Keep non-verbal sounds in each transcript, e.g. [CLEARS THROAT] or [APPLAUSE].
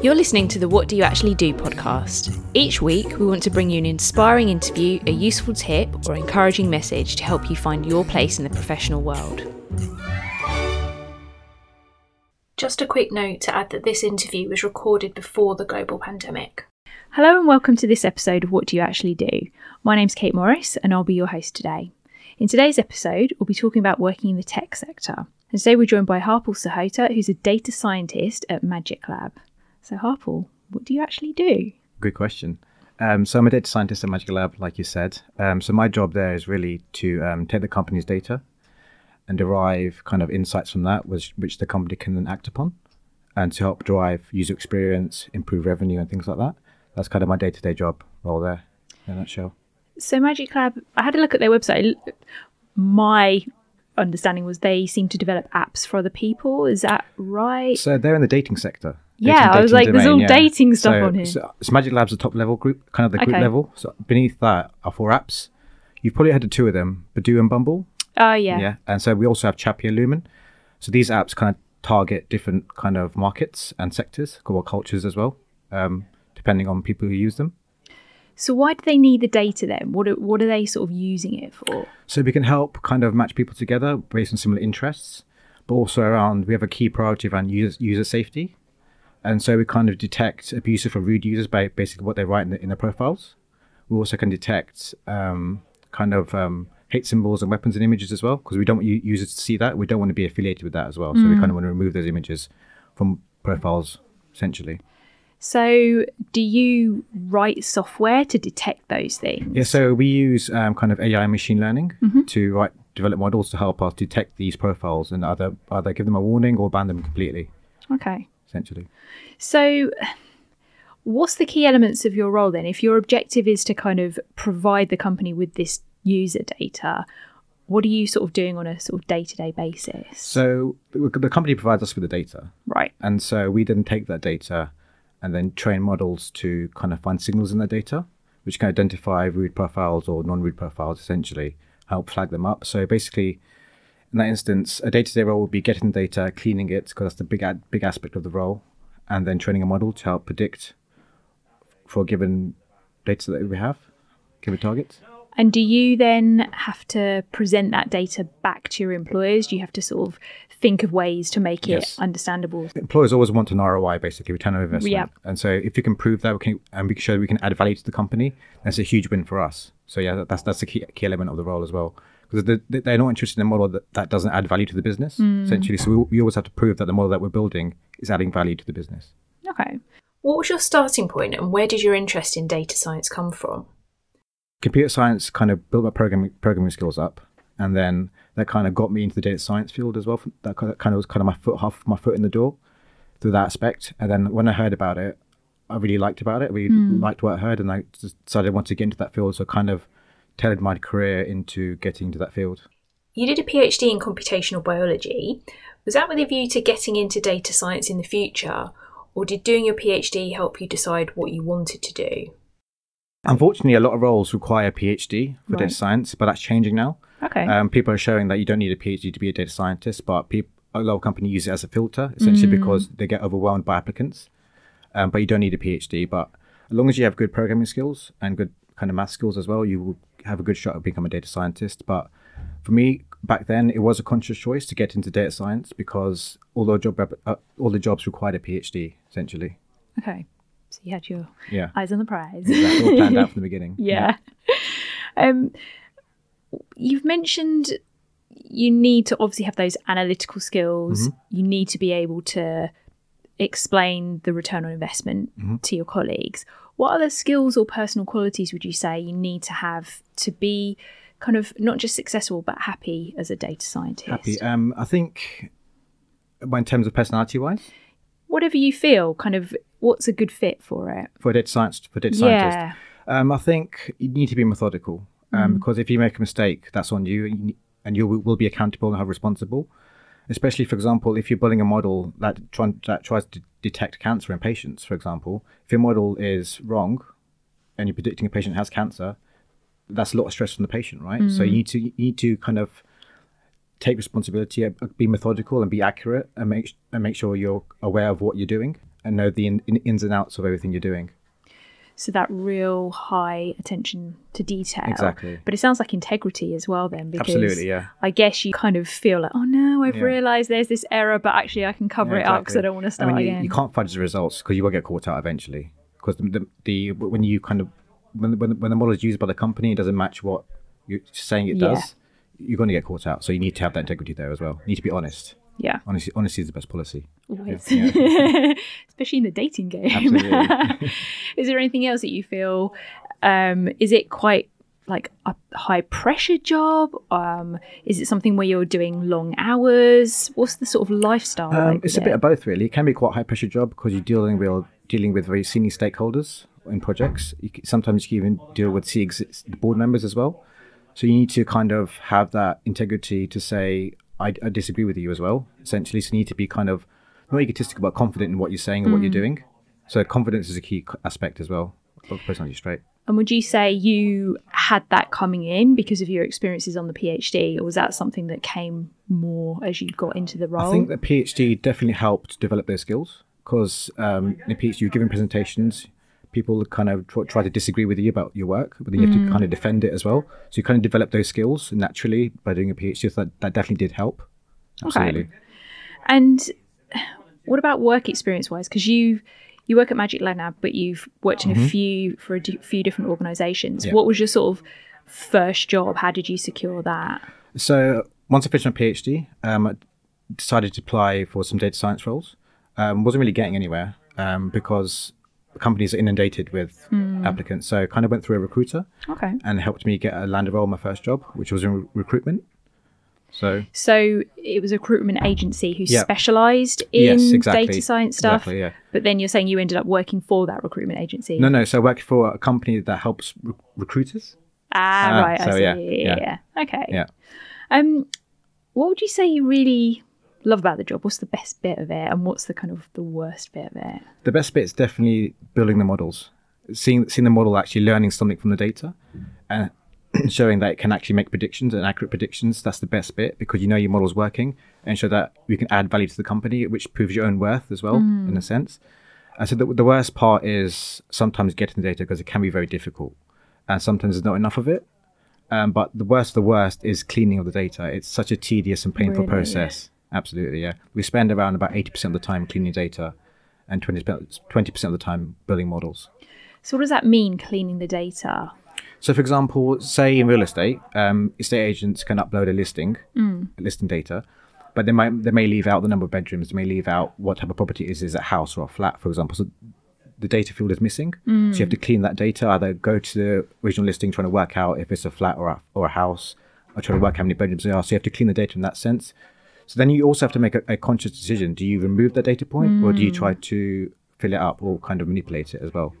You're listening to the What Do You Actually Do podcast. Each week, we want to bring you an inspiring interview, a useful tip, or encouraging message to help you find your place in the professional world. Just a quick note to add that this interview was recorded before the global pandemic. Hello, and welcome to this episode of What Do You Actually Do? My name's Kate Morris, and I'll be your host today. In today's episode, we'll be talking about working in the tech sector. And today we're joined by Harpal Sahota, who's a data scientist at Magic Lab. So, Harpal, what do you actually do? Good question. Um, so I'm a data scientist at Magic Lab, like you said. Um, so my job there is really to um, take the company's data and derive kind of insights from that, which, which the company can then act upon, and to help drive user experience, improve revenue, and things like that. That's kind of my day-to-day job role there, in a nutshell. So, Magic Lab, I had a look at their website. My understanding was they seem to develop apps for other people. Is that right? So they're in the dating sector. Yeah, I was like, there's all dating stuff so, on here. So, so Magic Lab's the top level group, kind of the group Okay. level. So beneath that are four apps. You've probably heard of two of them, Badoo and Bumble. Oh, yeah. Yeah. And so we also have Chappy and Lumen. So these apps kind of target different kind of markets and sectors, or cultures as well, um, depending on people who use them. So, why do they need the data then? What are, what are they sort of using it for? So we can help kind of match people together based on similar interests, but also around we have a key priority around user, user safety. And so we kind of detect abusive or rude users by basically what they write in, the, in their profiles. We also can detect um, kind of um, hate symbols and weapons and images as well, because we don't want users to see that. We don't want to be affiliated with that as well. So we kind of want to remove those images from profiles, essentially. So, do you write software to detect those things? Yeah, so we use um, kind of AI and machine learning to write develop models to help us detect these profiles and either either give them a warning or ban them completely, Okay. Essentially. So, what's the key elements of your role then? If your objective is to kind of provide the company with this user data, what are you sort of doing on a sort of day to day basis? So the the company provides us with the data, Right. and so we then take that data and then train models to kind of find signals in that data, which can identify rude profiles or non-rude profiles, essentially help flag them up. So basically, in that instance, a day-to-day role would be getting the data, cleaning it, because that's the big ad- big aspect of the role, and then training a model to help predict for a given data that we have, given targets. And do you then have to present that data back to your employers? Do you have to sort of think of ways to make Yes. it understandable? employers always want an ROI, basically return on investment. Yeah. And so if you can prove that, we can, and we can show we can add value to the company, that's a huge win for us. So yeah, that's that's a key, key element of the role as well, because they, they're not interested in a model that, that doesn't add value to the business, hmm. essentially. So we, we always have to prove that the model that we're building is adding value to the business. Okay. What was your starting point and where did your interest in data science come from? Computer science kind of built my programming programming skills up, and then that kind of got me into the data science field as well. That kind of, kind of was kind of my foot half my foot in the door through that aspect. And then when I heard about it, I really liked about it. I really hmm. liked what I heard, and I just decided I wanted to get into that field. So kind of tailored my career into getting into that field. You did a PhD in computational biology. Was that with a view to getting into data science in the future, or did doing your PhD help you decide what you wanted to do? Unfortunately, a lot of roles require a PhD for Right. data science, but that's changing now. Okay. Um, people are showing that you don't need a PhD to be a data scientist, but peop a lot of companies use it as a filter, essentially because they get overwhelmed by applicants. Um, but you don't need a PhD. But as long as you have good programming skills and good kind of math skills as well, you will have a good shot at becoming a data scientist. But for me, back then, it was a conscious choice to get into data science because all the job uh, all the jobs required a PhD, essentially. okay. So you had your Yeah, eyes on the prize. that's all planned out from the beginning. [LAUGHS] yeah. Um, you've mentioned you need to obviously have those analytical skills. You need to be able to explain the return on investment to your colleagues. What other skills or personal qualities would you say you need to have to be kind of not just successful but happy as a data scientist? Happy. Um, I think, in terms of personality wise, Whatever you feel, kind of what's a good fit for it? for a data science for data scientist. Yeah. Um, I think you need to be methodical um, because if you make a mistake, that's on you, and you, will will be accountable and have responsible. Especially, for example, if you're building a model that, try, that tries to detect cancer in patients, for example, if your model is wrong and you're predicting a patient has cancer, that's a lot of stress on the patient, right? So you need to you need to kind of take responsibility, uh, be methodical, and be accurate, and make and make sure you're aware of what you're doing, and know the in, in, ins and outs of everything you're doing. So that real high attention to detail. Exactly. But it sounds like integrity as well then because Absolutely, yeah. I guess you kind of feel like, oh no, I've Yeah. realised there's this error, but actually I can cover Yeah, it up because I don't want to I start mean, you, again. you can't fudge the results because you will get caught out eventually. Because the, the, the when you kind of when when when the model is used by the company, it doesn't match what you're saying it Yeah. does. You're going to get caught out. So you need to have that integrity there as well. You need to be honest. Yeah. Honesty, honesty is the best policy. Always. Yeah. [LAUGHS] Especially in the dating game. Absolutely. [LAUGHS] [LAUGHS] is there anything else that you feel um is it quite like a high pressure job um is it something where you're doing long hours what's the sort of lifestyle Um, like it's a bit of both, really. It can be quite a high pressure job because you're dealing with dealing with very senior stakeholders in projects. You, c- sometimes you can even deal with C ex- board members as well. So you need to kind of have that integrity to say, I, I disagree with you as well. Essentially, so you need to be kind of not egotistical, but confident in what you're saying and what you're doing. So confidence is a key aspect as well of personality straight. and would you say you had that coming in because of your experiences on the phd or was that something that came more as you got into the role I think the PhD definitely helped develop those skills because um, in a PhD, you're giving presentations. People kind of tr- try to disagree with you about your work, but then you have to kind of defend it as well. So you kind of develop those skills naturally by doing a PhD. So that, that definitely did help. Absolutely. And what about work experience wise? Because you you work at Magic Lab, but you've worked in a few for a d- few different organisations. Mm-hmm. Yeah. What was your sort of first job? How did you secure that? So once I finished my PhD, um, I decided to apply for some data science roles. Um, wasn't really getting anywhere um, because companies are inundated with applicants. So I kind of went through a recruiter Okay. and helped me get a land role my first job, which was in re- recruitment. So So it was a recruitment agency who Yeah. specialised in yes, exactly. data science stuff. Exactly, yeah. But then you're saying you ended up working for that recruitment agency. No, no. So I work for a company that helps re- recruiters. Ah, Ah, right. I so see. yeah, Yeah, yeah. yeah. Okay. Yeah. Um, what would you say you really love about the job? What's the best bit of it, and what's the kind of the worst bit of it? The best bit is definitely building the models, seeing seeing the model actually learning something from the data, and [CLEARS THROAT] showing that it can actually make predictions and accurate predictions. That's the best bit because you know your model's working, and show that we can add value to the company, which proves your own worth as well in a sense. And so the, the worst part is sometimes getting the data because it can be very difficult, and sometimes there's not enough of it. Um, but the worst of the worst is cleaning of the data. It's such a tedious and painful Really? process. Absolutely, yeah. We spend around about 80% of the time cleaning data and 20%, 20% of the time building models. So, what does that mean? Cleaning the data. So, for example, say in real estate, um, estate agents can upload a listing, listing data, but they might they may leave out the number of bedrooms, they may leave out what type of property it is, is it a house or a flat, for example. So the data field is missing. So you have to clean that data, either go to the original listing trying to work out if it's a flat or a, or a house, or trying to work out how many bedrooms there are. So you have to clean the data in that sense. So then you also have to make a, a conscious decision. Do you remove that data point or do you try mm. to fill it up or kind of manipulate it as well?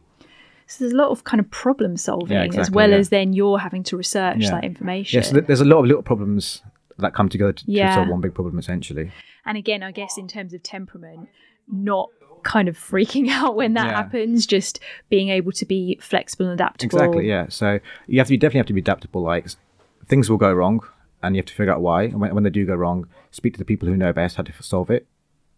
So there's a lot of kind of problem solving as exactly, well yeah. as then you're having to research Yeah. that information. Yes, there's a lot of little problems that come together to, to solve one big problem essentially. And again, I guess in terms of temperament, not kind of freaking [LAUGHS] out when that Yeah. happens, just being able to be flexible and adaptable. Exactly, yeah. So you have to you definitely have to be adaptable. Like things will go wrong, and you have to figure out why. And when, when they do go wrong, speak to the people who know best how to solve it.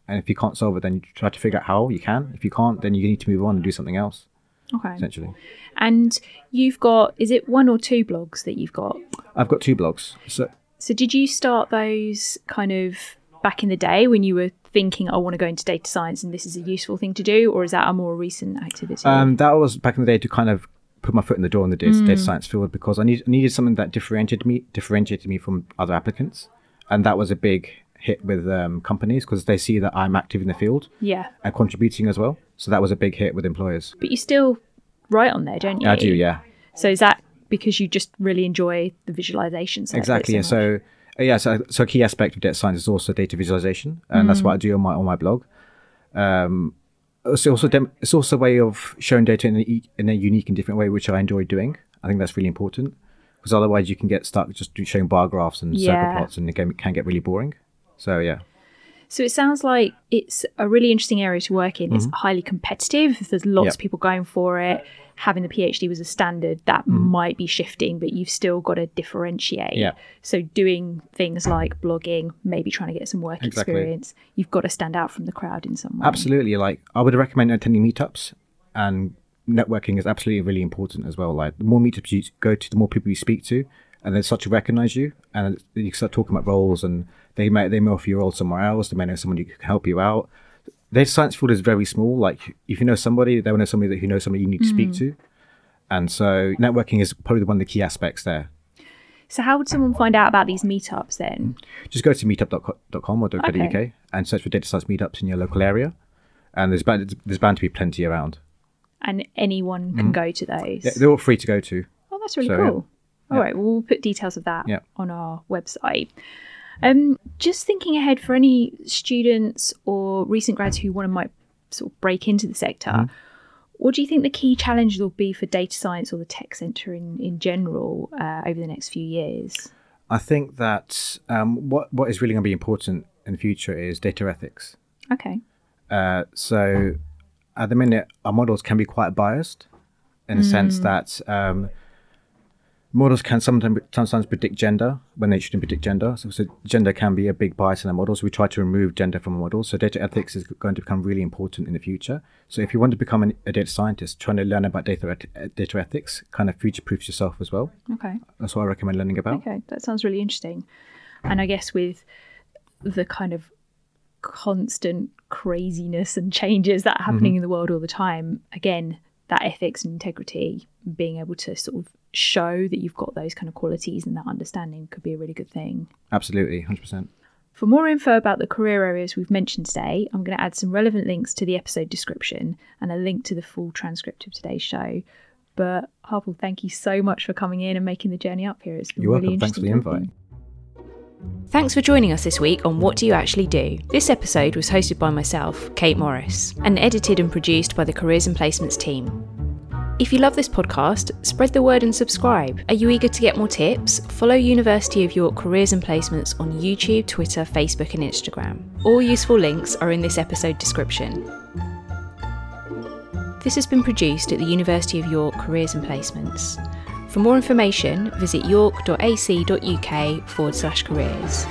And if you can't solve it, then you try to figure out how you can. If you can't, then you need to move on and do something else. Okay. Essentially, And you've got, is it one or two blogs that you've got? I've got two blogs. So So did you start those kind of back in the day when you were thinking, I want to go into data science and this is a useful thing to do, or is that a more recent activity? um, that was back in the day to kind of put my foot in the door in the data, data science field because I need, needed something that differentiated me differentiated me from other applicants, and that was a big hit with um, companies because they see that I'm active in the field yeah. and contributing as well. So that was a big hit with employers. But you still write on there, don't you? I do, yeah. So is that because you just really enjoy the visualization side? of it Exactly. Yeah. so? So uh, yeah. So so a key aspect of data science is also data visualization, and that's what I do on my on my blog. Um, Oh, it's also dem- it's also a way of showing data in a, e- in a unique and different way, which I enjoy doing. I think that's really important because otherwise you can get stuck just showing bar graphs and Yeah. circle plots, and it can, can get really boring. So yeah, So it sounds like it's a really interesting area to work in. It's highly competitive. There's lots Mm-hmm. Yep. of people going for it. Having the PhD was a standard that might be shifting, but you've still got to differentiate. Mm-hmm. Yeah. So doing things like blogging, maybe trying to get some work Exactly. experience, you've got to stand out from the crowd in some way. Absolutely. Like I would recommend attending meetups and networking is absolutely really important as well. Like the more meetups you go to, the more people you speak to, and they start to recognize you, and you start talking about roles, and they may they may offer you a role somewhere else. They may know someone who can help you out. Their science field is very small. Like if you know somebody, they will know somebody that who knows somebody you need to speak mm. to, and so networking is probably one of the key aspects there. So how would someone find out about these meetups then? just go to meetup.com or .co.uk Okay. and search for data science meetups in your local area, and there's bound, there's bound to be plenty around. And anyone can mm. go to those. Yeah, they're all free to go to. Oh, that's really So, cool. yeah. All right, well, we'll put details of that Yeah. on our website. Um, just thinking ahead for any students or recent grads who want to might sort of break into the sector, Mm-hmm. what do you think the key challenge will be for data science or the tech centre in, in general uh, over the next few years? I think that um, what what is really going to be important in the future is data ethics. Okay. Uh, so at the minute, our models can be quite biased in the sense that um, models can sometimes sometimes predict gender when they shouldn't predict gender. So, so gender can be a big bias in our models. We try to remove gender from models. So data ethics is going to become really important in the future. So if you want to become an, a data scientist, trying to learn about data uh, data ethics kind of future proofs yourself as well. Okay. That's what I recommend learning about. Okay, that sounds really interesting. And I guess with the kind of constant craziness and changes that are happening mm-hmm. in the world all the time, again, that ethics and integrity, being able to sort of show that you've got those kind of qualities and that understanding could be a really good thing. Absolutely, hundred percent. For more info about the career areas we've mentioned today, I'm going to add some relevant links to the episode description and a link to the full transcript of today's show. But Harpal, thank you so much for coming in and making the journey up here. It's been You're really welcome. Thanks for the invite. Thanks for joining us this week on What Do You Actually Do? This episode was hosted by myself, Kate Morris, and edited and produced by the Careers and Placements team. If you love this podcast, spread the word and subscribe. Are you eager to get more tips? Follow University of York Careers and Placements on YouTube, Twitter, Facebook, and Instagram. All useful links are in this episode description. This has been produced at the University of York Careers and Placements. For more information, visit york.ac.uk forward slash careers.